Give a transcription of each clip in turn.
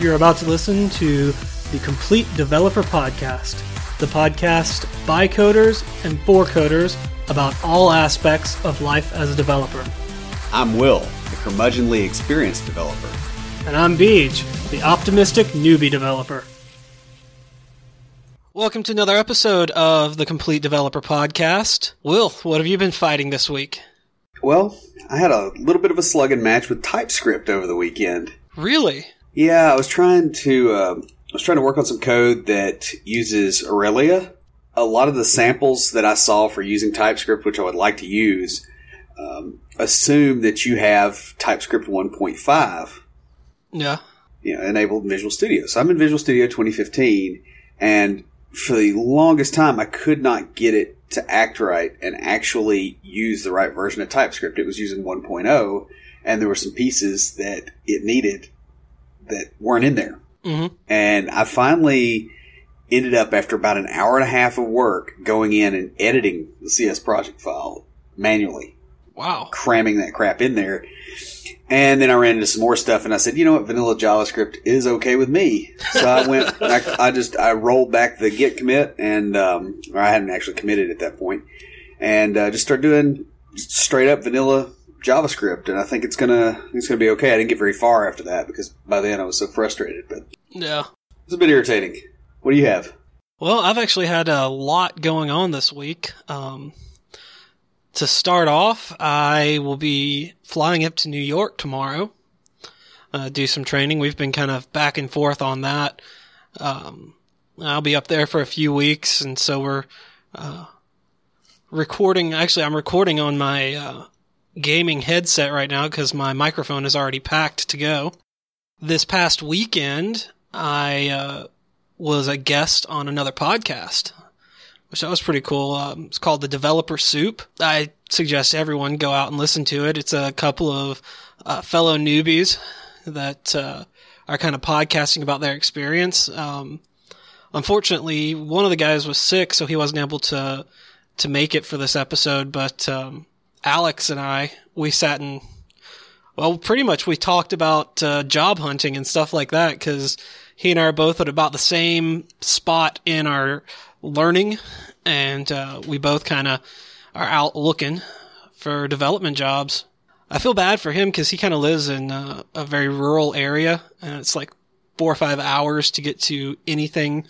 You're about to listen to the Complete Developer Podcast, the podcast by coders and for coders about all aspects of life as a developer. I'm Will, the curmudgeonly experienced developer. And I'm Beej, the optimistic newbie developer. Welcome to another episode of the Complete Developer Podcast. Will, what have you been fighting this week? Well, I had a little bit of a slugging match with TypeScript over the weekend. Really? Yeah, I was trying to uh, I was trying to work on some code that uses Aurelia. A lot of the samples that I saw for using TypeScript, which I would like to use, um, assume that you have TypeScript 1.5. Yeah. You know, enabled in Visual Studio. So I'm in Visual Studio 2015, and for the longest time, I could not get it to act right and actually use the right version of TypeScript. It was using 1.0, and there were some pieces that it needed that weren't in there. Mm-hmm. And I finally ended up, after about an hour and a half of work, going in and editing the CS project file manually, Wow. cramming that crap in there. And then I ran into some more stuff, and I said, "You know what? Vanilla JavaScript is okay with me." So I went, I, I just I rolled back the Git commit, and um, or I hadn't actually committed at that point, and uh, just started doing straight up vanilla JavaScript, and I think it's gonna it's gonna be okay. I didn't get very far after that because by then I was so frustrated, but Yeah. it's a bit irritating. What do you have? Well, I've actually had a lot going on this week. Um, to start off, I will be flying up to New York tomorrow, uh, do some training. We've been kind of back and forth on that. Um, I'll be up there for a few weeks, and so we're uh, recording. Actually, I'm recording on my uh, gaming headset right now because my microphone is already packed to go. This past weekend, I uh, was a guest on another podcast, which that was pretty cool. Um, it's called The Developer Soup. I suggest everyone go out and listen to it. It's a couple of uh, fellow newbies that uh, are kind of podcasting about their experience. Um, unfortunately, one of the guys was sick, so he wasn't able to to make it for this episode. But um, Alex and I, we sat and well, pretty much we talked about uh, job hunting and stuff like that because he and I are both at about the same spot in our learning, and uh, we both kind of are out looking for development jobs. I feel bad for him because he kind of lives in uh, a very rural area, and it's like four or five hours to get to anything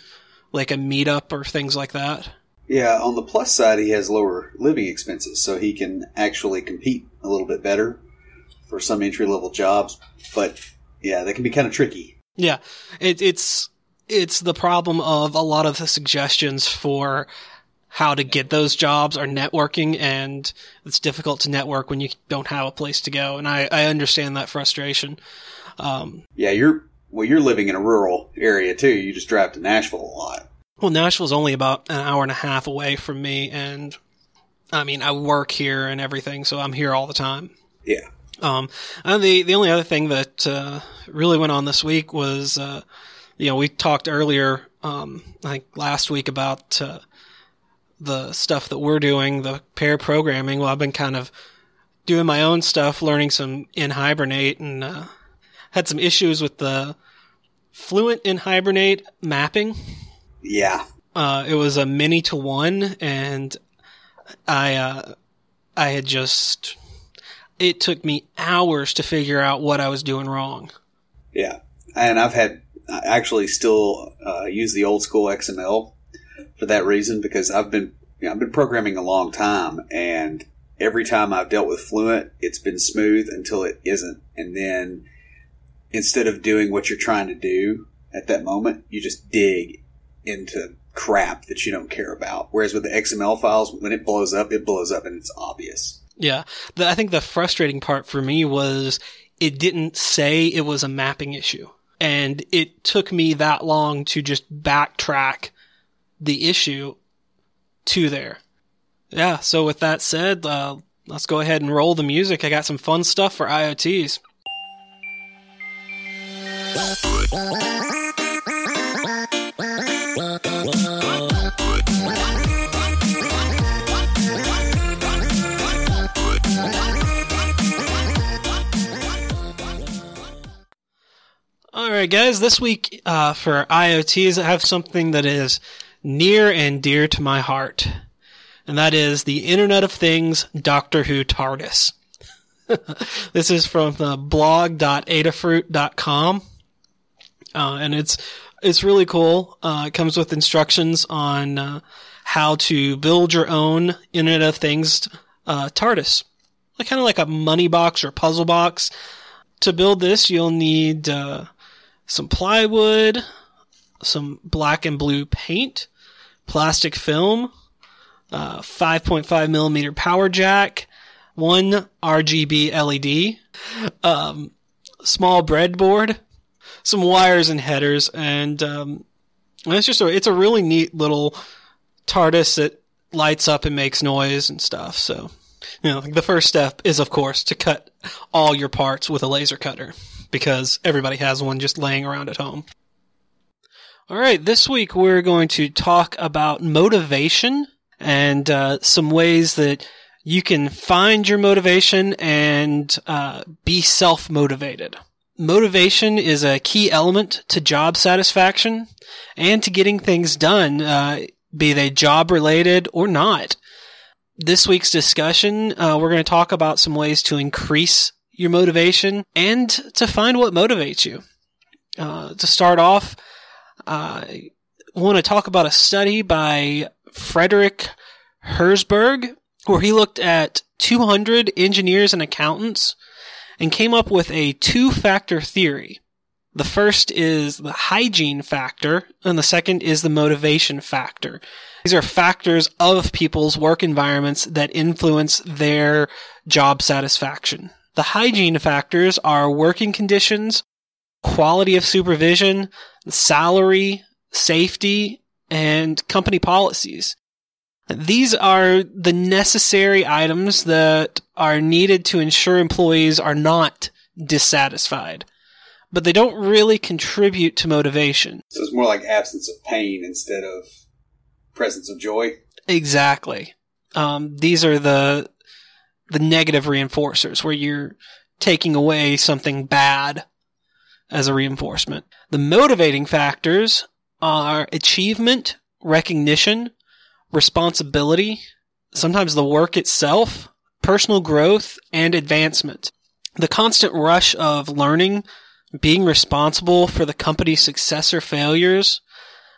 like a meetup or things like that. Yeah, on the plus side, he has lower living expenses, so he can actually compete a little bit better for some entry level jobs. But yeah, they can be kind of tricky. Yeah, it, it's it's the problem of a lot of the suggestions for how to get those jobs are networking, and it's difficult to network when you don't have a place to go. And I, I understand that frustration. Um, Yeah, you're well, you're living in a rural area too. You just drive to Nashville a lot. Well, Nashville's only about an hour and a half away from me, and I mean I work here and everything, so I'm here all the time. Yeah. Um, and the the only other thing that uh, really went on this week was, uh, you know, we talked earlier, um, I think last week about uh, the stuff that we're doing, the pair programming. Well, I've been kind of doing my own stuff, learning some NHibernate, and uh, had some issues with the Fluent NHibernate mapping. Yeah. Uh, it was a many to one, and I uh, I had just it took me hours to figure out what I was doing wrong. Yeah. And I've had I actually still uh, use the old school XML for that reason because I've been you know, I've been programming a long time and every time I've dealt with Fluent, it's been smooth until it isn't. And then instead of doing what you're trying to do at that moment, you just dig into crap that you don't care about. Whereas with the XML files, when it blows up, it blows up and it's obvious. Yeah, the, I think the frustrating part for me was it didn't say it was a mapping issue, and it took me that long to just backtrack the issue to there. Yeah, so with that said, uh, let's go ahead and roll the music. I got some fun stuff for IoTs. Right, guys. This week uh, for IoTs, I have something that is near and dear to my heart, and that is the Internet of Things Doctor Who TARDIS. this is from the blog.adafruit.com, uh, and it's it's really cool. Uh, it comes with instructions on uh, how to build your own Internet of Things uh, TARDIS, like kind of like a money box or puzzle box. To build this, you'll need uh, some plywood, some black and blue paint, plastic film, uh, 5.5 millimeter power jack, one RGB LED, um, small breadboard, some wires and headers, and um, it's just a, it's a really neat little TARDIS that lights up and makes noise and stuff. So, you know, the first step is of course to cut all your parts with a laser cutter because everybody has one just laying around at home. All right, this week we're going to talk about motivation and uh, some ways that you can find your motivation and uh, be self motivated. Motivation is a key element to job satisfaction and to getting things done, uh, be they job related or not. This week's discussion, uh, we're going to talk about some ways to increase your motivation and to find what motivates you. Uh, to start off, I want to talk about a study by Frederick Herzberg where he looked at 200 engineers and accountants and came up with a two factor theory. The first is the hygiene factor, and the second is the motivation factor. These are factors of people's work environments that influence their job satisfaction. The hygiene factors are working conditions, quality of supervision, salary, safety, and company policies. These are the necessary items that are needed to ensure employees are not dissatisfied, but they don't really contribute to motivation. So it's more like absence of pain instead of presence of joy. Exactly. Um, these are the the negative reinforcers where you're taking away something bad as a reinforcement. The motivating factors are achievement, recognition, responsibility, sometimes the work itself, personal growth, and advancement. The constant rush of learning, being responsible for the company's success or failures,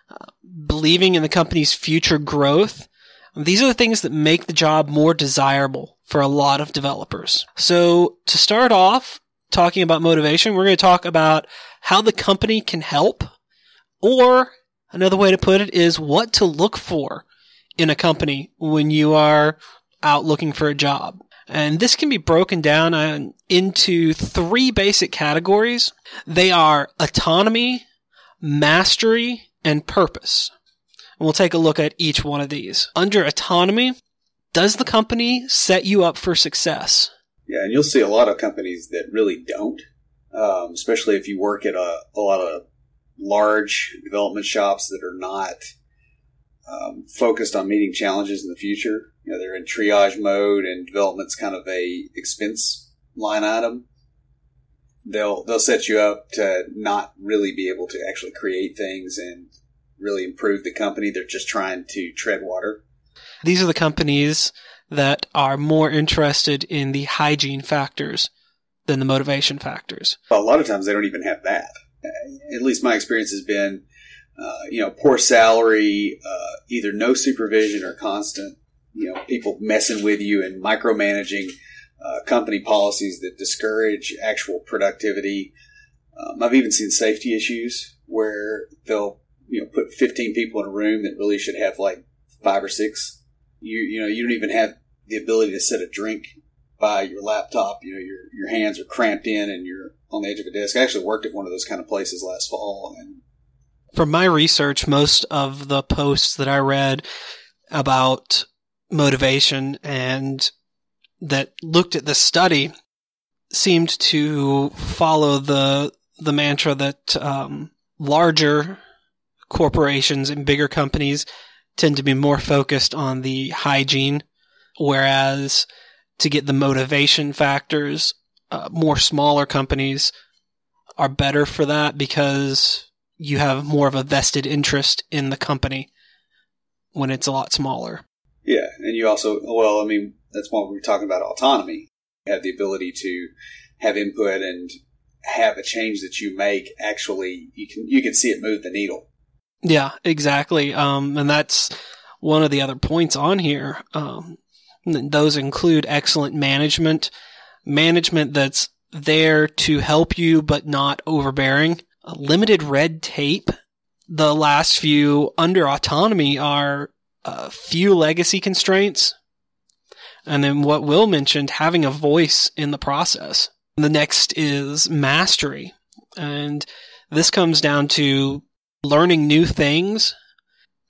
uh, believing in the company's future growth, these are the things that make the job more desirable for a lot of developers. So to start off talking about motivation, we're going to talk about how the company can help, or another way to put it is what to look for in a company when you are out looking for a job. And this can be broken down uh, into three basic categories. They are autonomy, mastery, and purpose. And we'll take a look at each one of these. Under autonomy, does the company set you up for success? Yeah, and you'll see a lot of companies that really don't, um, especially if you work at a, a lot of large development shops that are not um, focused on meeting challenges in the future. You know, they're in triage mode, and development's kind of a expense line item. They'll they'll set you up to not really be able to actually create things and really improve the company. They're just trying to tread water. These are the companies that are more interested in the hygiene factors than the motivation factors. a lot of times they don't even have that. At least my experience has been uh, you know, poor salary, uh, either no supervision or constant, you know, people messing with you and micromanaging uh, company policies that discourage actual productivity. Um, I've even seen safety issues where they'll, you know, put 15 people in a room that really should have like five or six. You, you know, you don't even have the ability to set a drink by your laptop. You know, your, your hands are cramped in and you're on the edge of a desk. I actually worked at one of those kind of places last fall and from my research, most of the posts that I read about motivation and that looked at the study seemed to follow the the mantra that um, larger corporations and bigger companies tend to be more focused on the hygiene, whereas to get the motivation factors, uh, more smaller companies are better for that because you have more of a vested interest in the company when it's a lot smaller. Yeah, and you also, well, I mean, that's why we're talking about autonomy. You have the ability to have input and have a change that you make actually you can you can see it move the needle. Yeah, exactly. Um, and that's one of the other points on here. Um, those include excellent management, management that's there to help you but not overbearing, limited red tape. The last few under autonomy are uh, few legacy constraints. And then what Will mentioned, having a voice in the process. The next is mastery. And this comes down to learning new things,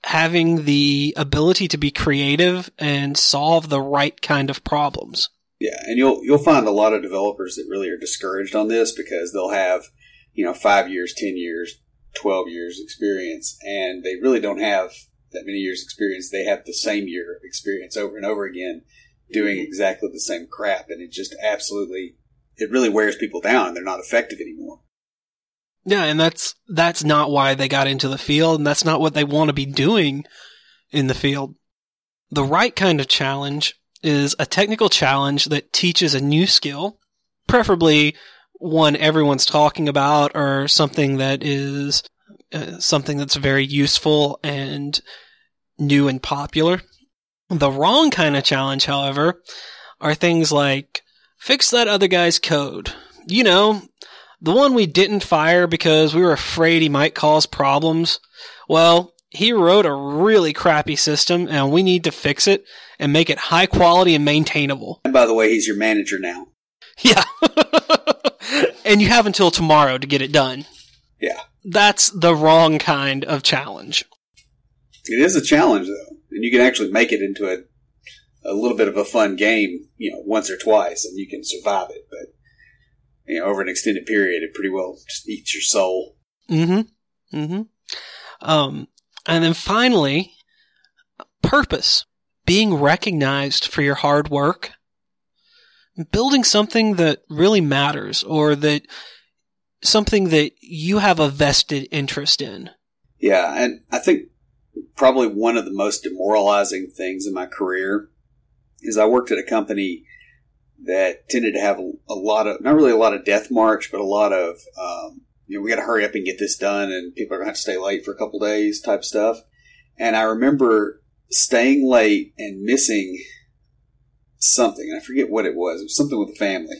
having the ability to be creative and solve the right kind of problems. Yeah, and you'll you'll find a lot of developers that really are discouraged on this because they'll have, you know, 5 years, 10 years, 12 years experience and they really don't have that many years experience. They have the same year of experience over and over again doing exactly the same crap and it just absolutely it really wears people down they're not effective anymore. Yeah, and that's that's not why they got into the field, and that's not what they want to be doing in the field. The right kind of challenge is a technical challenge that teaches a new skill, preferably one everyone's talking about or something that is uh, something that's very useful and new and popular. The wrong kind of challenge, however, are things like fix that other guy's code. You know, the one we didn't fire because we were afraid he might cause problems. Well, he wrote a really crappy system and we need to fix it and make it high quality and maintainable. And by the way, he's your manager now. Yeah. and you have until tomorrow to get it done. Yeah. That's the wrong kind of challenge. It is a challenge though. And you can actually make it into a a little bit of a fun game, you know, once or twice and you can survive it. But you know, over an extended period, it pretty well just eats your soul. Mm-hmm. Mm-hmm. Um, and then finally, purpose. Being recognized for your hard work. Building something that really matters or that something that you have a vested interest in. Yeah, and I think probably one of the most demoralizing things in my career is I worked at a company that tended to have a, a lot of not really a lot of death march, but a lot of um, you know we got to hurry up and get this done, and people are going to have to stay late for a couple days type stuff. And I remember staying late and missing something, I forget what it was. It was something with the family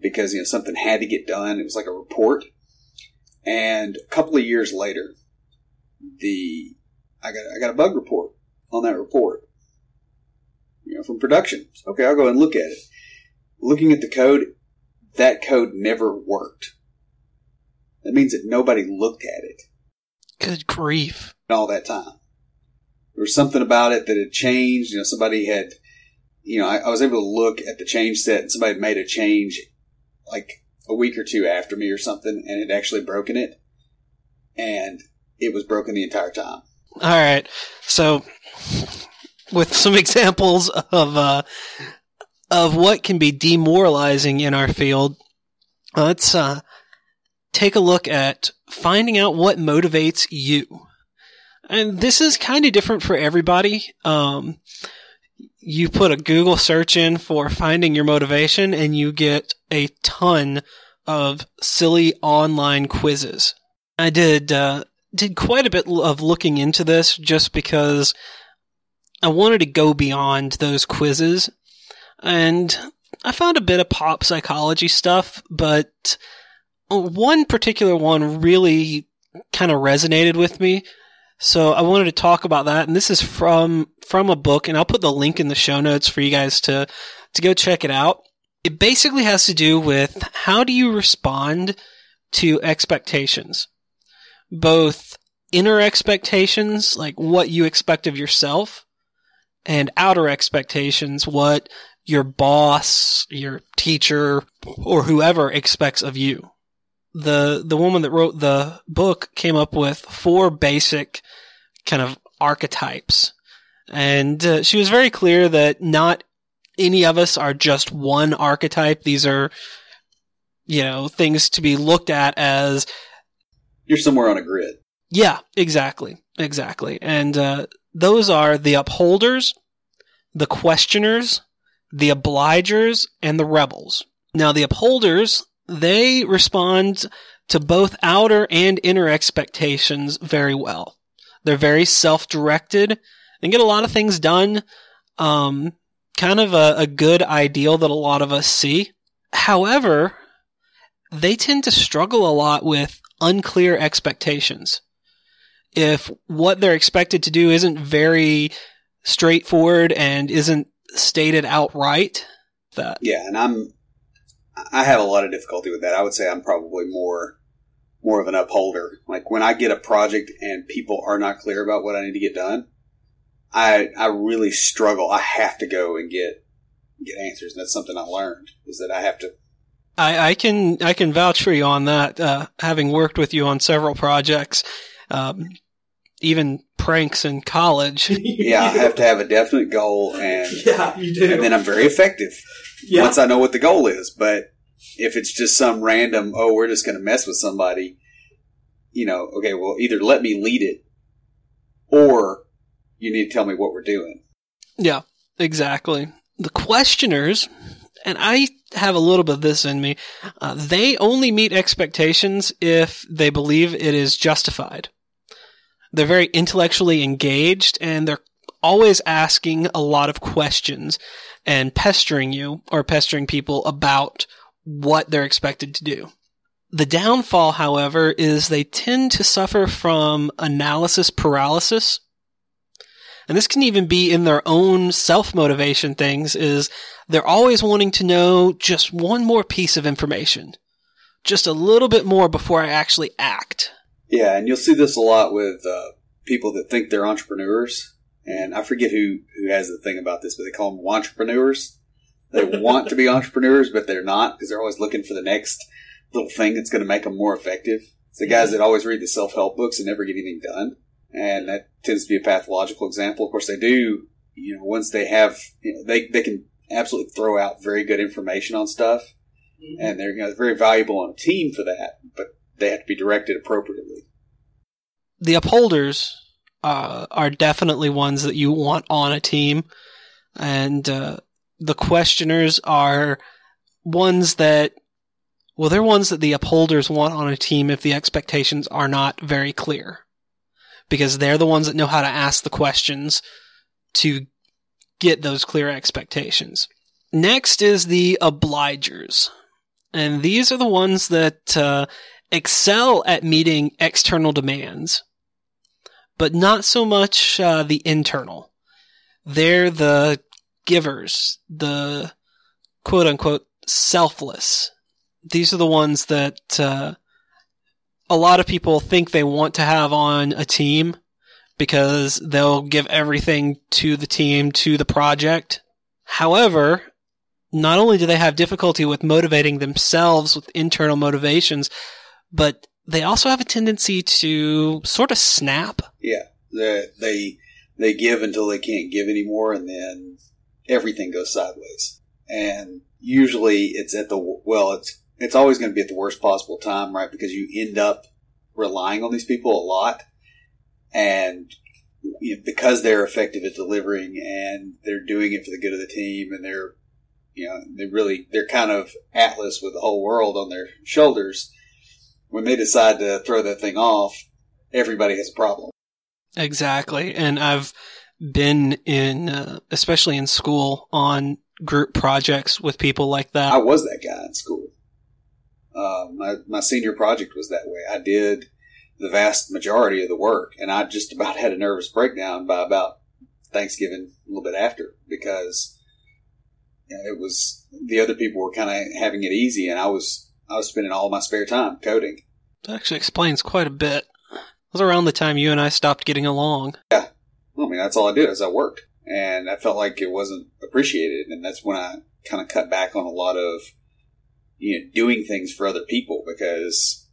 because you know something had to get done. It was like a report, and a couple of years later, the I got I got a bug report on that report. You know, from production. Okay, I'll go and look at it looking at the code, that code never worked. That means that nobody looked at it. Good grief. All that time. There was something about it that had changed. You know, somebody had, you know, I, I was able to look at the change set and somebody had made a change like a week or two after me or something and had actually broken it. And it was broken the entire time. All right. So, with some examples of uh, of what can be demoralizing in our field, let's uh, take a look at finding out what motivates you. And this is kind of different for everybody. Um, you put a Google search in for finding your motivation and you get a ton of silly online quizzes. I did, uh, did quite a bit of looking into this just because I wanted to go beyond those quizzes and I found a bit of pop psychology stuff, but one particular one really kind of resonated with me. So I wanted to talk about that, and this is from from a book, and I'll put the link in the show notes for you guys to to go check it out. It basically has to do with how do you respond to expectations, both inner expectations, like what you expect of yourself, and outer expectations, what your boss, your teacher, or whoever expects of you. The, the woman that wrote the book came up with four basic kind of archetypes. And uh, she was very clear that not any of us are just one archetype. These are you know, things to be looked at as You're somewhere on a grid. yeah, exactly, exactly, and uh, those are the upholders, the questioners, the obligers, and the rebels. Now, the upholders they respond to both outer and inner expectations very well. They're very self-directed and get a lot of things done. Um, kind of a, a good ideal that a lot of us see. However, they tend to struggle a lot with unclear expectations. If what they're expected to do isn't very straightforward and isn't stated outright, that Yeah, and I'm I have a lot of difficulty with that. I would say I'm probably more more of an upholder. Like when I get a project and people are not clear about what I need to get done, I I really struggle. I have to go and get get answers. And that's something I learned is that I have to I, I can I can vouch for you on that. Uh, having worked with you on several projects, um, even pranks in college. yeah, I have to have a definite goal and Yeah, you do. and then I'm very effective yeah. once I know what the goal is. But if it's just some random, oh, we're just going to mess with somebody, you know, okay, well, either let me lead it or you need to tell me what we're doing. Yeah, exactly. The questioners, and I have a little bit of this in me, uh, they only meet expectations if they believe it is justified. They're very intellectually engaged and they're always asking a lot of questions and pestering you or pestering people about what they're expected to do. The downfall, however, is they tend to suffer from analysis paralysis. And this can even be in their own self motivation things is they're always wanting to know just one more piece of information. Just a little bit more before I actually act. Yeah, and you'll see this a lot with uh, people that think they're entrepreneurs. And I forget who, who has the thing about this, but they call them entrepreneurs. They want to be entrepreneurs, but they're not because they're always looking for the next little thing that's going to make them more effective. It's the guys that always read the self help books and never get anything done. And that tends to be a pathological example. Of course, they do, you know, once they have, you know, they, they can absolutely throw out very good information on stuff. And they're, you know, very valuable on a team for that, but they have to be directed appropriately. The upholders uh, are definitely ones that you want on a team. And uh, the questioners are ones that, well, they're ones that the upholders want on a team if the expectations are not very clear. Because they're the ones that know how to ask the questions to get those clear expectations. Next is the obligers. And these are the ones that uh, excel at meeting external demands, but not so much uh, the internal. They're the givers, the quote unquote selfless. These are the ones that uh, a lot of people think they want to have on a team because they'll give everything to the team, to the project. However, not only do they have difficulty with motivating themselves with internal motivations, but they also have a tendency to sort of snap. Yeah, they they give until they can't give anymore, and then everything goes sideways. And usually, it's at the well, it's it's always going to be at the worst possible time, right? Because you end up relying on these people a lot, and you know, because they're effective at delivering and they're doing it for the good of the team, and they're you know they really they're kind of atlas with the whole world on their shoulders. When they decide to throw that thing off, everybody has a problem. Exactly. And I've been in, uh, especially in school, on group projects with people like that. I was that guy in school. Uh, my my senior project was that way. I did the vast majority of the work, and I just about had a nervous breakdown by about Thanksgiving, a little bit after, because you know, it was the other people were kind of having it easy, and I was I was spending all my spare time coding. That actually explains quite a bit. It was around the time you and I stopped getting along. Yeah. Well, I mean, that's all I did is I worked, and I felt like it wasn't appreciated, and that's when I kind of cut back on a lot of you know doing things for other people because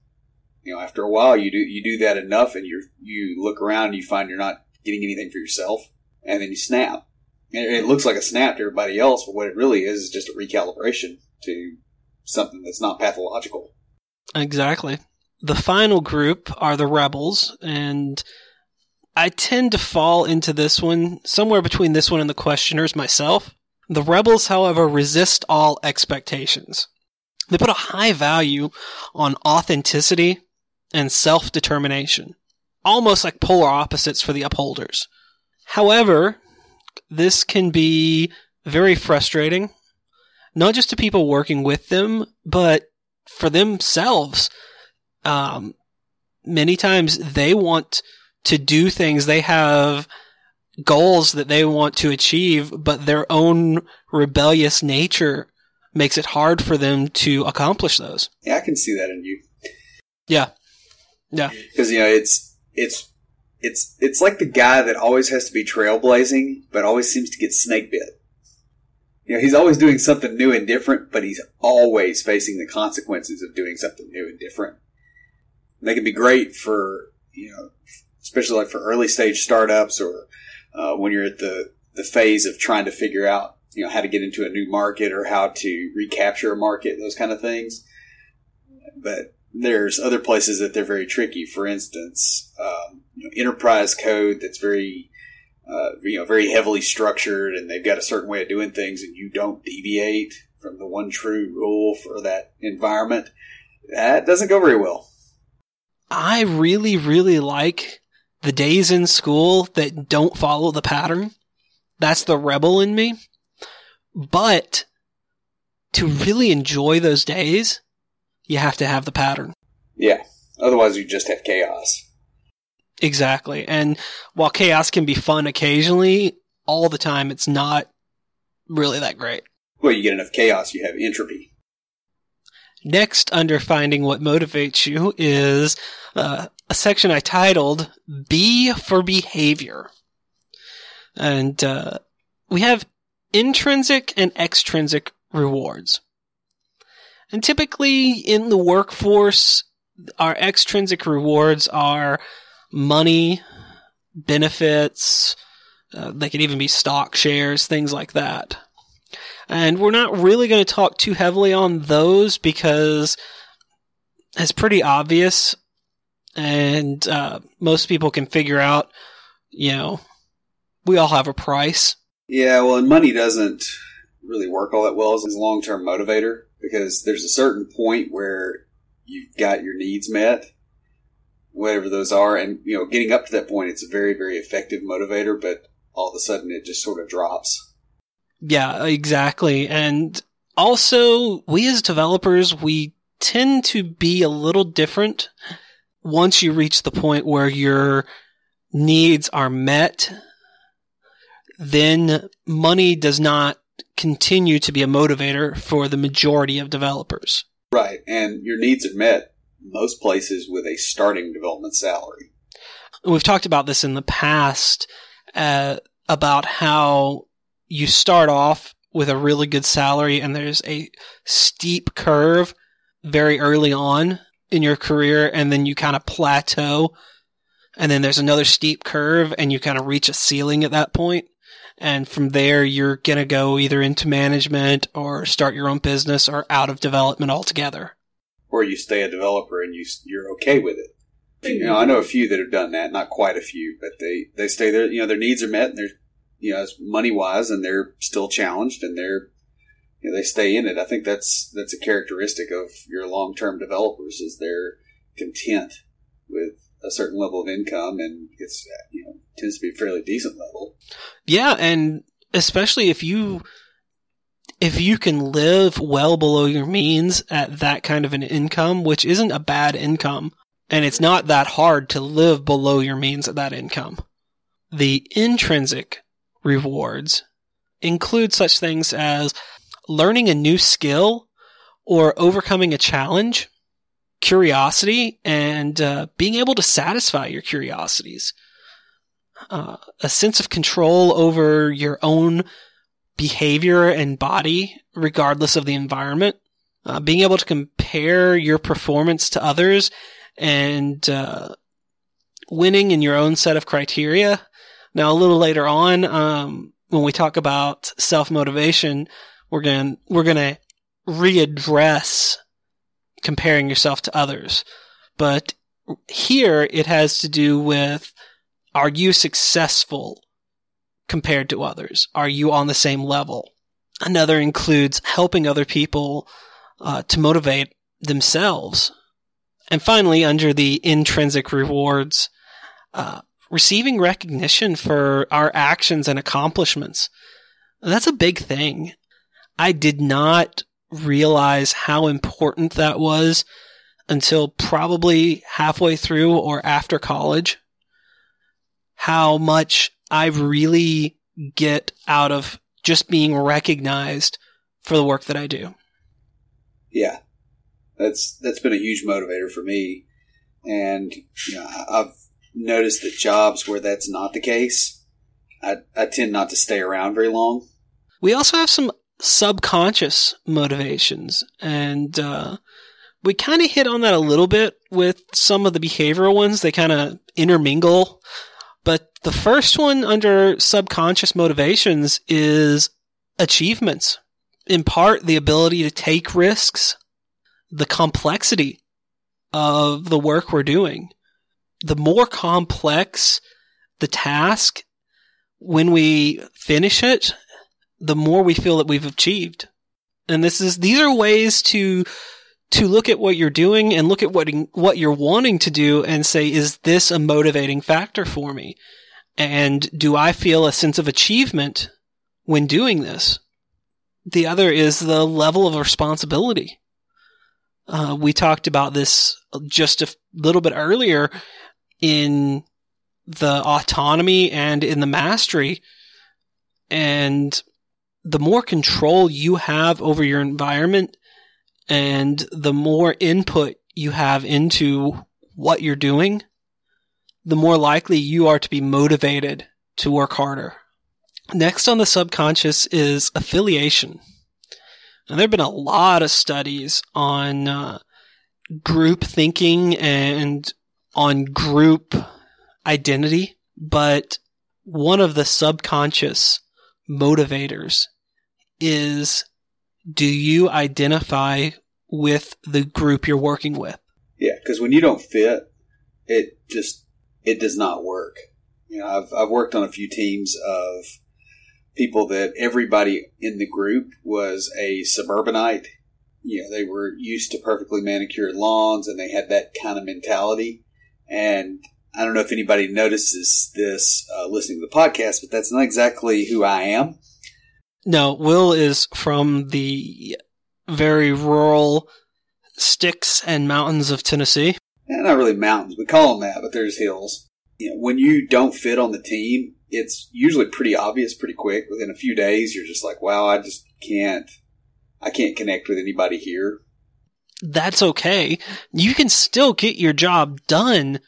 you know after a while you do you do that enough, and you you look around and you find you're not getting anything for yourself, and then you snap. And it looks like a snap to everybody else, but what it really is is just a recalibration to something that's not pathological. Exactly. The final group are the rebels, and I tend to fall into this one somewhere between this one and the questioners myself. The rebels, however, resist all expectations. They put a high value on authenticity and self-determination, almost like polar opposites for the upholders. However, this can be very frustrating, not just to people working with them, but for themselves. Um, many times they want to do things. They have goals that they want to achieve, but their own rebellious nature makes it hard for them to accomplish those. Yeah, I can see that in you. Yeah. Yeah. Because you know it's it's it's it's like the guy that always has to be trailblazing, but always seems to get snake bit. You know, he's always doing something new and different, but he's always facing the consequences of doing something new and different. They can be great for you know, especially like for early stage startups or uh, when you're at the the phase of trying to figure out you know how to get into a new market or how to recapture a market, those kind of things. But there's other places that they're very tricky. For instance, um, you know, enterprise code that's very uh, you know very heavily structured, and they've got a certain way of doing things, and you don't deviate from the one true rule for that environment. That doesn't go very well. I really, really like the days in school that don't follow the pattern. That's the rebel in me. But to really enjoy those days, you have to have the pattern. Yeah. Otherwise, you just have chaos. Exactly. And while chaos can be fun occasionally, all the time it's not really that great. Well, you get enough chaos, you have entropy. Next, under finding what motivates you, is uh, a section I titled B for Behavior. And uh, we have intrinsic and extrinsic rewards. And typically in the workforce, our extrinsic rewards are money, benefits, uh, they could even be stock shares, things like that. And we're not really going to talk too heavily on those because it's pretty obvious and uh, most people can figure out, you know, we all have a price. Yeah, well, and money doesn't really work all that well as a long term motivator because there's a certain point where you've got your needs met, whatever those are, and you know, getting up to that point, it's a very, very effective motivator, but all of a sudden it just sort of drops. Yeah, exactly. And also, we as developers, we tend to be a little different once you reach the point where your needs are met. Then money does not continue to be a motivator for the majority of developers. Right. And your needs are met most places with a starting development salary. We've talked about this in the past uh, about how you start off with a really good salary and there's a steep curve very early on in your career and then you kind of plateau and then there's another steep curve and you kind of reach a ceiling at that point. And from there you're going to go either into management or start your own business or out of development altogether. Or you stay a developer and you you're okay with it. You know i know a few that have done that not quite a few but they they stay there you know their needs are met and they're you know as money wise and they're still challenged and they're you know, they stay in it. I think that's that's a characteristic of your long term developers is they're content with a certain level of income and it's you know tends to be a fairly decent level. Yeah, and especially if you if you can live well below your means at that kind of an income, which isn't a bad income, and it's not that hard to live below your means at that income. The intrinsic rewards include such things as learning a new skill or overcoming a challenge, curiosity, and uh, being able to satisfy your curiosities. Uh, a sense of control over your own behavior and body, regardless of the environment. Uh, being able to compare your performance to others and uh, winning in your own set of criteria. Now, a little later on, um, when we talk about self motivation, we're going we're going to readdress comparing yourself to others. But here it has to do with are you successful compared to others? Are you on the same level? Another includes helping other people uh, to motivate themselves. And finally, under the intrinsic rewards, uh, receiving recognition for our actions and accomplishments. That's a big thing. I did not realize how important that was until probably halfway through or after college. How much I really get out of just being recognized for the work that I do. Yeah, that's that's been a huge motivator for me, and you know, I've noticed that jobs where that's not the case, I, I tend not to stay around very long. We also have some subconscious motivations, and uh, we kind of hit on that a little bit with some of the behavioral ones. They kind of intermingle. But the first one under subconscious motivations is achievements. In part, the ability to take risks, the complexity of the work we're doing. The more complex the task, when we finish it, the more we feel that we've achieved. And this is, these are ways to, to look at what you're doing and look at what, what you're wanting to do and say, is this a motivating factor for me? And do I feel a sense of achievement when doing this? The other is the level of responsibility. Uh, we talked about this just a little bit earlier in the autonomy and in the mastery. And the more control you have over your environment and the more input you have into what you're doing, the more likely you are to be motivated to work harder. Next on the subconscious is affiliation. And there have been a lot of studies on uh, group thinking and on group identity, but one of the subconscious motivators is do you identify with the group you're working with? Yeah, because when you don't fit, it just it does not work. You know, I've I've worked on a few teams of people that everybody in the group was a suburbanite. You know, they were used to perfectly manicured lawns and they had that kind of mentality. And I don't know if anybody notices this uh, listening to the podcast, but that's not exactly who I am. No, Will is from the very rural sticks and mountains of Tennessee. Yeah, not really mountains. We call them that, but there's hills. You know, when you don't fit on the team, it's usually pretty obvious pretty quick. Within a few days, you're just like, wow, I just can't, I can't connect with anybody here. That's okay. You can still get your job done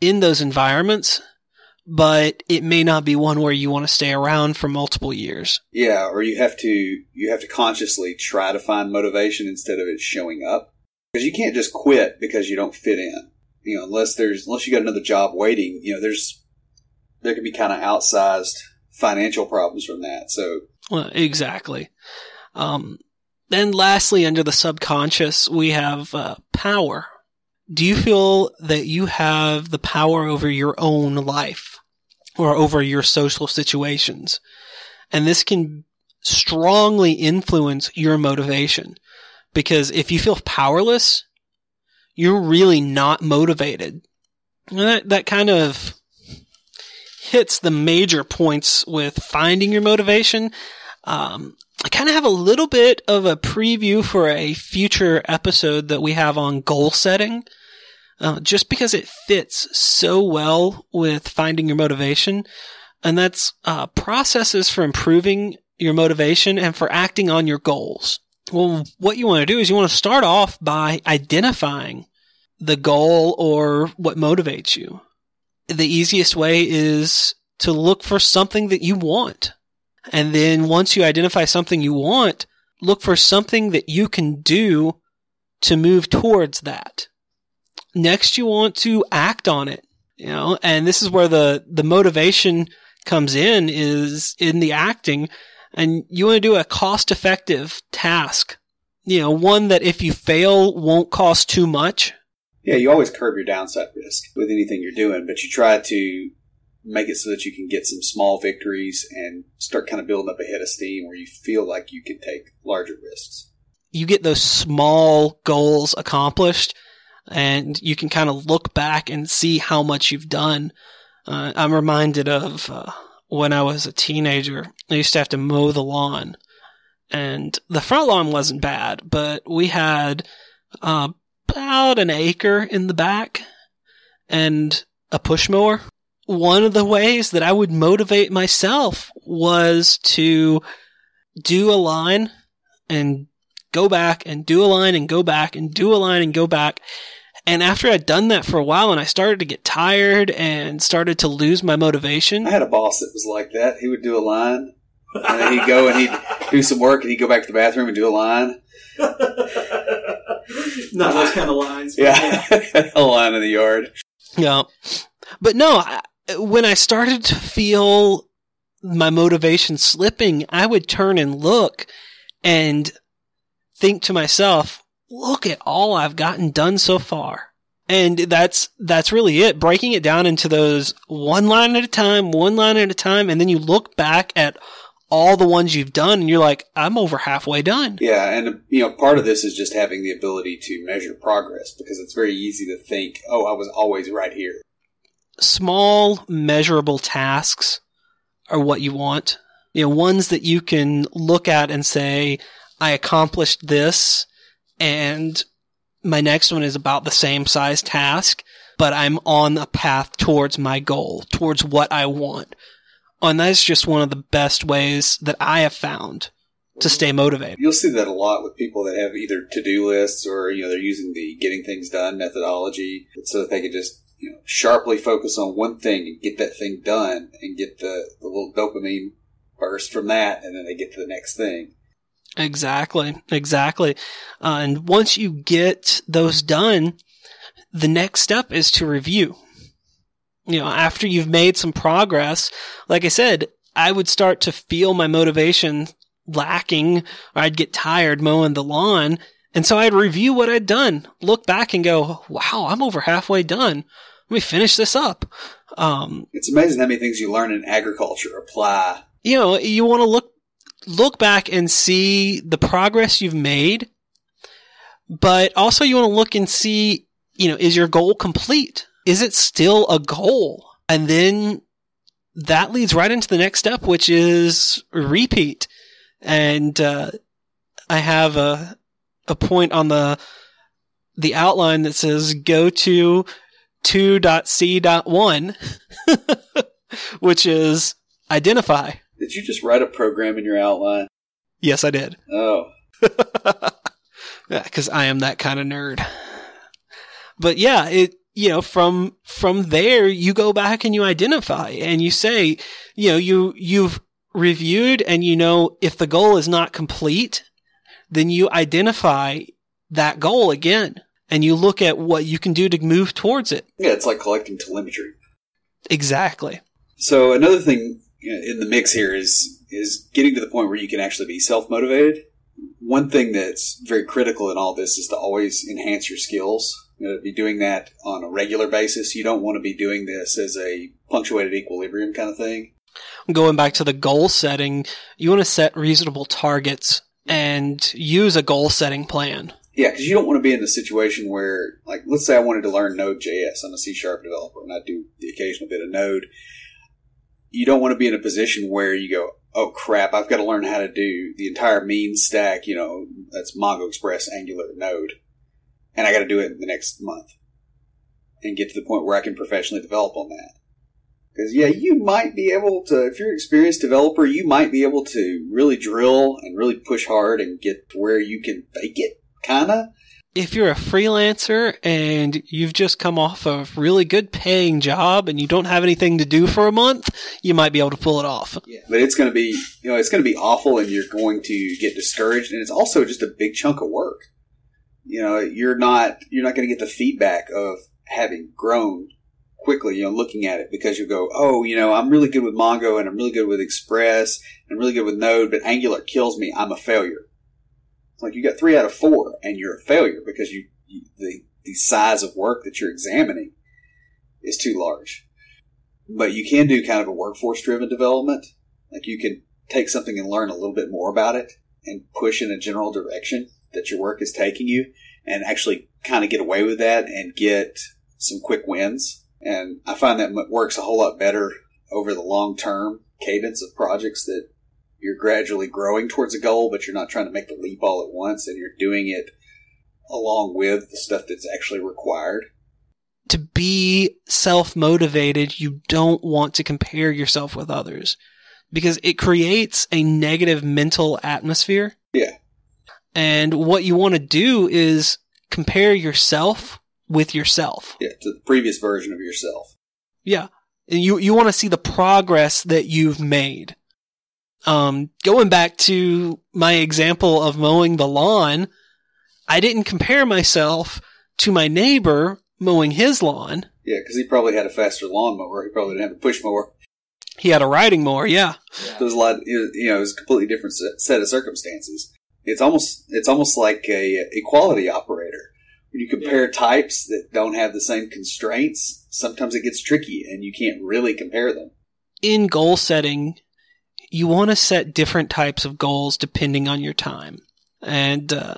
in those environments but it may not be one where you want to stay around for multiple years. Yeah, or you have to you have to consciously try to find motivation instead of it showing up. Because you can't just quit because you don't fit in. You know, unless there's unless you got another job waiting, you know, there's there can be kind of outsized financial problems from that. So well, exactly. Um, then lastly, under the subconscious, we have uh, power. Do you feel that you have the power over your own life? or over your social situations. And this can strongly influence your motivation because if you feel powerless, you're really not motivated. And that, that kind of hits the major points with finding your motivation. Um, I kind of have a little bit of a preview for a future episode that we have on goal setting uh, just because it fits so well with finding your motivation. And that's uh, processes for improving your motivation and for acting on your goals. Well, what you want to do is you want to start off by identifying the goal or what motivates you. The easiest way is to look for something that you want. And then once you identify something you want, look for something that you can do to move towards that. Next, you want to act on it, you know, and this is where the, the motivation comes in is in the acting and you want to do a cost effective task you know, one that if you fail won't cost too much. Yeah, you always curb your downside risk with anything you're doing, but you try to make it so that you can get some small victories and start kind of building up a head of steam where you feel like you can take larger risks. You get those small goals accomplished and you can kind of look back and see how much you've done. Uh, I'm reminded of uh, when I was a teenager, I used to have to mow the lawn and the front lawn wasn't bad, but we had uh, about an acre in the back and a push mower one of the ways that I would motivate myself was to do a line and go back and do a line and go back and do a line and go back. And after I'd done that for a while and I started to get tired and started to lose my motivation. I had a boss that was like that. He would do a line and then he'd go and he'd do some work and he'd go back to the bathroom and do a line. Not those kind of lines. Yeah. yeah. a line in the yard. Yeah. But no, when I started to feel my motivation slipping, I would turn and look and think to myself, look at all I've gotten done so far. And that's, that's really it. Breaking it down into those one line at a time, one line at a time. And then you look back at all the ones you've done and you're like, I'm over halfway done. Yeah. And, you know, part of this is just having the ability to measure progress because it's very easy to think, oh, I was always right here small measurable tasks are what you want. You know, ones that you can look at and say, I accomplished this and my next one is about the same size task, but I'm on a path towards my goal, towards what I want. And that's just one of the best ways that I have found to mm-hmm. stay motivated. You'll see that a lot with people that have either to-do lists or, you know, they're using the getting things done methodology so that they can just you know, sharply focus on one thing and get that thing done and get the, the little dopamine burst from that, and then they get to the next thing. Exactly, exactly. Uh, and once you get those done, the next step is to review. You know, after you've made some progress, like I said, I would start to feel my motivation lacking, or I'd get tired mowing the lawn. And so I'd review what I'd done, look back and go, wow, I'm over halfway done let me finish this up. Um, it's amazing how many things you learn in agriculture apply. You know, you want to look look back and see the progress you've made, but also you want to look and see, you know, is your goal complete? Is it still a goal? And then that leads right into the next step, which is repeat. And uh, I have a a point on the the outline that says go to 2.c.1, which is identify. Did you just write a program in your outline? Yes, I did. Oh. yeah, because I am that kind of nerd. But yeah, it, you know, from, from there, you go back and you identify and you say, you know, you, you've reviewed and you know if the goal is not complete, then you identify that goal again and you look at what you can do to move towards it. Yeah, it's like collecting telemetry. Exactly. So another thing in the mix here is is getting to the point where you can actually be self motivated. One thing that's very critical in all this is to always enhance your skills. You know, to be doing that on a regular basis. You don't want to be doing this as a punctuated equilibrium kind of thing. Going back to the goal setting, you want to set reasonable targets and use a goal setting plan. Yeah, because you don't want to be in the situation where, like, let's say I wanted to learn Node.js. I'm a C sharp developer and I do the occasional bit of Node. You don't want to be in a position where you go, oh crap, I've got to learn how to do the entire mean stack, you know, that's Mongo Express, Angular, Node. And I got to do it in the next month and get to the point where I can professionally develop on that. Because, yeah, you might be able to, if you're an experienced developer, you might be able to really drill and really push hard and get to where you can fake it kinda. If you're a freelancer and you've just come off a really good paying job and you don't have anything to do for a month, you might be able to pull it off. Yeah, but it's going to be, you know, it's going to be awful and you're going to get discouraged and it's also just a big chunk of work. You know, you're not, you're not going to get the feedback of having grown quickly, you know, looking at it because you go, oh, you know, I'm really good with Mongo and I'm really good with Express and I'm really good with Node, but Angular kills me. I'm a failure. It's like you got three out of four, and you're a failure because you, you the the size of work that you're examining is too large. But you can do kind of a workforce driven development. Like you can take something and learn a little bit more about it and push in a general direction that your work is taking you and actually kind of get away with that and get some quick wins. And I find that works a whole lot better over the long term cadence of projects that you're gradually growing towards a goal, but you're not trying to make the leap all at once and you're doing it along with the stuff that's actually required. To be self motivated, you don't want to compare yourself with others because it creates a negative mental atmosphere. Yeah. And what you want to do is compare yourself with yourself. Yeah, to the previous version of yourself. Yeah. And you you want to see the progress that you've made. Um, going back to my example of mowing the lawn, I didn't compare myself to my neighbor mowing his lawn. Yeah, because he probably had a faster lawnmower. He probably didn't have a push mower. He had a riding mower, yeah. yeah. There's a lot, you know, it was a completely different set of circumstances. It's almost, it's almost like a equality operator. When you compare yeah. types that don't have the same constraints, sometimes it gets tricky and you can't really compare them. In goal setting, you want to set different types of goals depending on your time. And, uh,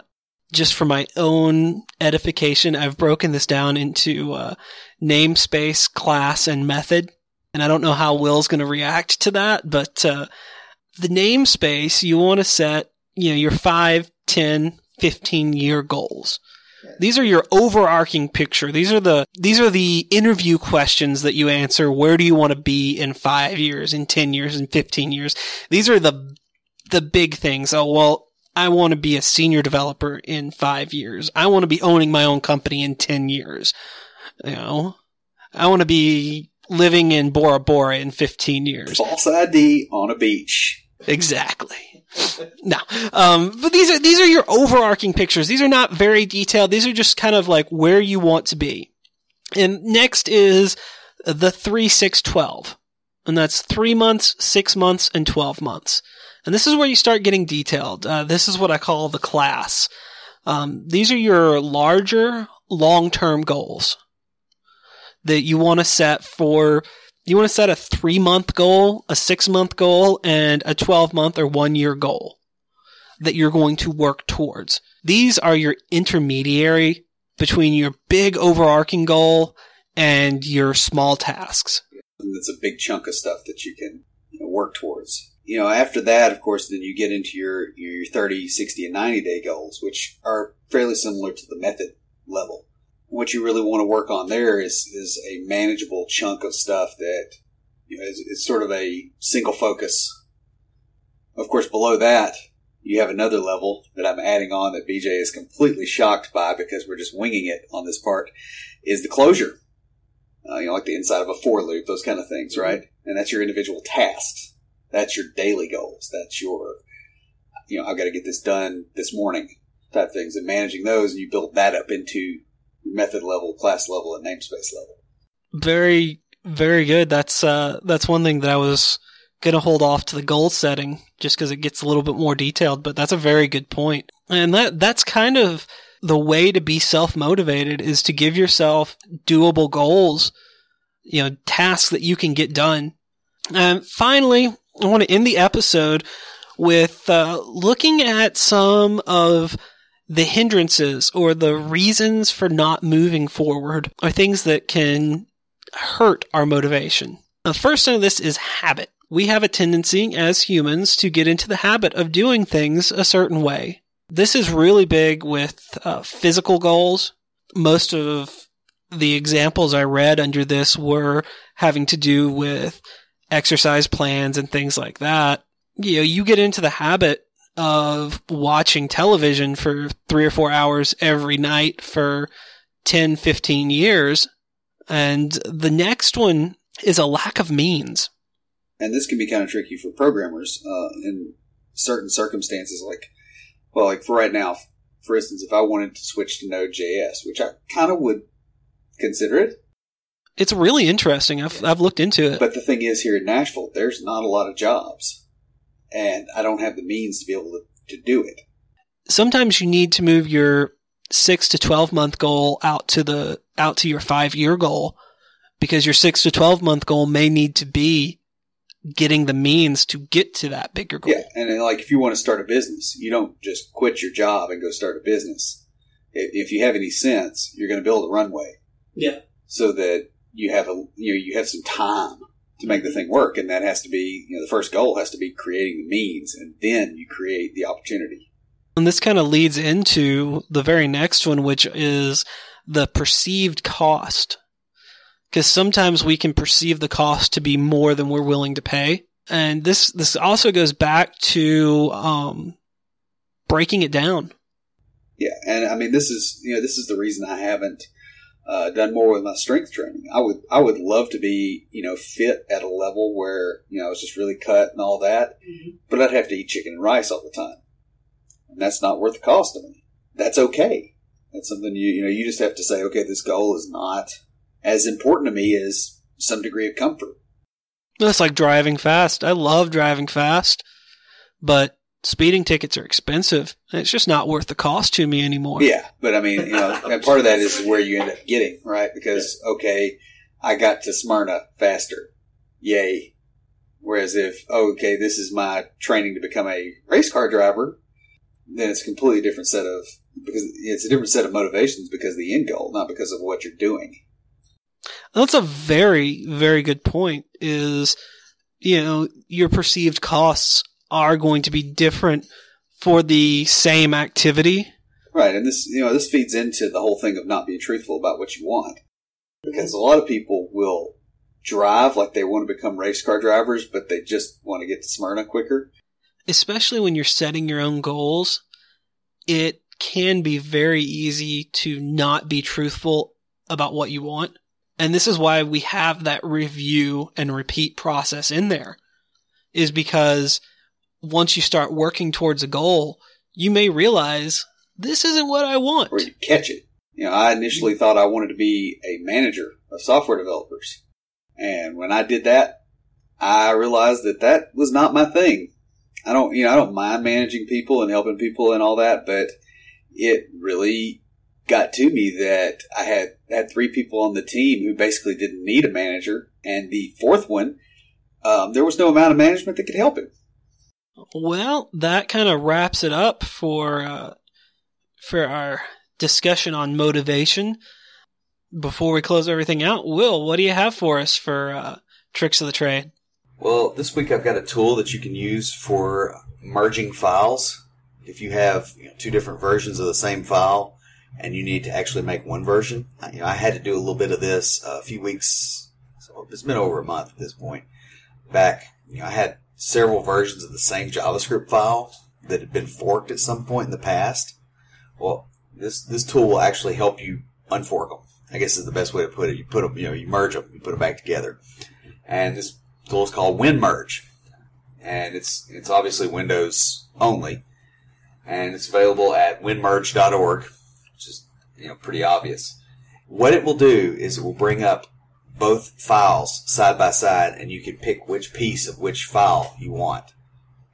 just for my own edification, I've broken this down into uh, namespace, class, and method. And I don't know how Will's going to react to that, but uh, the namespace, you want to set, you know, your 5, 10, 15 year goals. These are your overarching picture. These are the these are the interview questions that you answer. Where do you want to be in 5 years, in 10 years, in 15 years? These are the the big things. Oh, well, I want to be a senior developer in five years. I want to be owning my own company in 10 years. You know, I want to be living in Bora Bora in 15 years. False ID on a beach. Exactly. No, um, but these are these are your overarching pictures. These are not very detailed. These are just kind of like where you want to be. And next is the three six twelve, and that's three months, six months, and twelve months. And this is where you start getting detailed. Uh, this is what I call the class. Um, these are your larger, long-term goals that you want to set for. You want to set a three-month goal, a six-month goal, and a twelve-month or one-year goal that you're going to work towards. These are your intermediary between your big overarching goal and your small tasks. That's a big chunk of stuff that you can you know, work towards you know, after that, of course, then you get into your, your 30, 60, and 90 day goals, which are fairly similar to the method level. What you really want to work on there is, is a manageable chunk of stuff that, you know, is, is sort of a single focus. Of course, below that, you have another level that I'm adding on that BJ is completely shocked by because we're just winging it on this part is the closure. Uh, you know, like the inside of a for loop, those kind of things, right? And that's your individual tasks that's your daily goals. That's your, you know, I've got to get this done this morning type things and managing those. And you build that up into method level, class level, and namespace level. Very, very good. That's, uh, that's one thing that I was going to hold off to the goal setting just because it gets a little bit more detailed, but that's a very good. And that, that's kind of the way to be self motivated is to give yourself doable goals, you know, tasks that you can get done. And finally, I want to end the episode with uh, looking at some of the hindrances or the reasons for not moving forward are things that can hurt our motivation. The first thing of this is habit. We have a tendency as humans to get into the habit of doing things a certain way. This is really big with uh, physical goals. Most of the examples I read under this were having to do with exercise plans and things like that, you know, you get into the habit of watching television for three or four hours every night for 10, 15 years. And the next one is a lack of means. And this can be kind of tricky for programmers uh, in certain circumstances. Like, well, like for right now, for instance, if I wanted to switch to Node.js, which I kind of would consider it, it's really interesting. I've, I've looked into it. But the thing is, here in Nashville, there's not a lot of jobs, and I don't have the means to be able to, to do it. sometimes you need to move your six to 12 month goal out to the, out to your five year goal because your six to 12 month goal may need to be getting the means to get to that bigger goal. Yeah, and like if you want to start a business, you don't just quit your job and go start a business. If, if you have any sense, you're going to build a runway. Yeah. So that you have a you know you have some time to make the thing work, and that has to be you know the first goal has to be creating the means, and then you create the opportunity. And this kind of leads into the very next one, which is the perceived cost because sometimes we can perceive the cost to be more than we're willing to pay. And this this also goes back to um, breaking it down. Yeah, and I mean this is you know this is the reason I haven't uh, done more with my strength training. I would I would love to be you know fit at a level where you know I was just really cut and all that, mm-hmm. but I'd have to eat chicken and rice all the time, and that's not worth the cost to me. That's okay. That's something you you know you just have to say okay this goal is not as important to me as some degree of comfort. That's like driving fast. I love driving fast, but speeding tickets are expensive. It's just not worth the cost to me anymore. Yeah, but I mean, you know, and part of that is where you end up getting, right? Because, okay, I got to Smyrna faster. Yay. Whereas if, oh, okay, this is my training to become a race car driver, then it's a completely different set of, because it's a different set of motivations because of the end goal, not because of what you're doing. That's a very, very good point is, you know, your perceived costs are going to be different for the same activity. Right. And this, you know, this feeds into the whole thing of not being truthful about what you want. Because a lot of people will drive like they want to become race car drivers, but they just want to get to Smyrna quicker. Especially when you're setting your own goals, it can be very easy to not be truthful about what you want. And this is why we have that review and repeat process in there is because once you start working towards a goal, you may realize this isn't what I want. Or you catch it. You know, I initially thought I wanted to be a manager of software developers. And when I did that, I realized that that was not my thing. I don't, you know, I don't mind managing people and helping people and all that, but it really got to me that I had had three people on the team who basically didn't need a manager, and the fourth one, um, there was no amount of management that could help him. Well, that kind of wraps it up for uh, for our discussion on motivation. Before we close everything out, Will, what do you have for us for uh, tricks of the trade? Well, this week I've got a tool that you can use for merging files. If you have you know, two different versions of the same file, and you need to actually make one version. You know, I had to do a little bit of this a few weeks. So it's been over a month at this point. Back, you know, I had several versions of the same JavaScript file that had been forked at some point in the past. Well, this this tool will actually help you unfork them. I guess is the best way to put it. You put them, you know, you merge them, you put them back together, and this tool is called WinMerge, and it's it's obviously Windows only, and it's available at winmerge.org which is you know pretty obvious. What it will do is it will bring up both files side by side, and you can pick which piece of which file you want,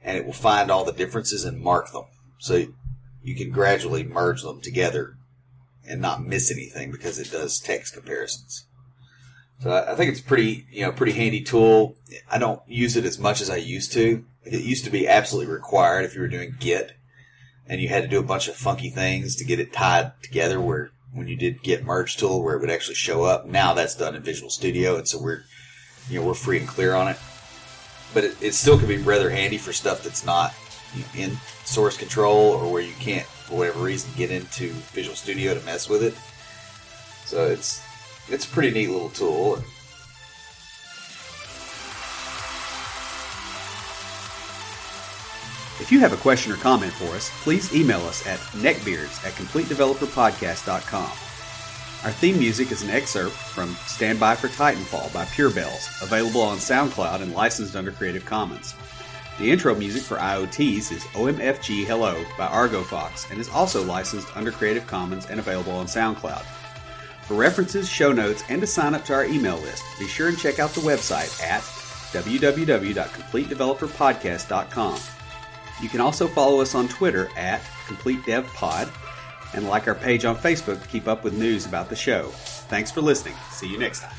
and it will find all the differences and mark them. So you can gradually merge them together and not miss anything because it does text comparisons. So I think it's pretty, you know, pretty handy tool. I don't use it as much as I used to. It used to be absolutely required if you were doing Git and you had to do a bunch of funky things to get it tied together where when you did git merge tool where it would actually show up. Now that's done in Visual Studio, and so we're you know we're free and clear on it. But it, it still can be rather handy for stuff that's not in source control or where you can't for whatever reason get into Visual Studio to mess with it. So it's it's a pretty neat little tool. If you have a question or comment for us, please email us at neckbeards at completedeveloperpodcast.com. Our theme music is an excerpt from Stand By for Titanfall by Pure Bells, available on SoundCloud and licensed under Creative Commons. The intro music for IoTs is OMFG Hello by Argo Fox and is also licensed under Creative Commons and available on SoundCloud. For references, show notes, and to sign up to our email list, be sure and check out the website at www.completedeveloperpodcast.com. You can also follow us on Twitter at Complete Dev Pod and like our page on Facebook to keep up with news about the show. Thanks for listening. See you next time.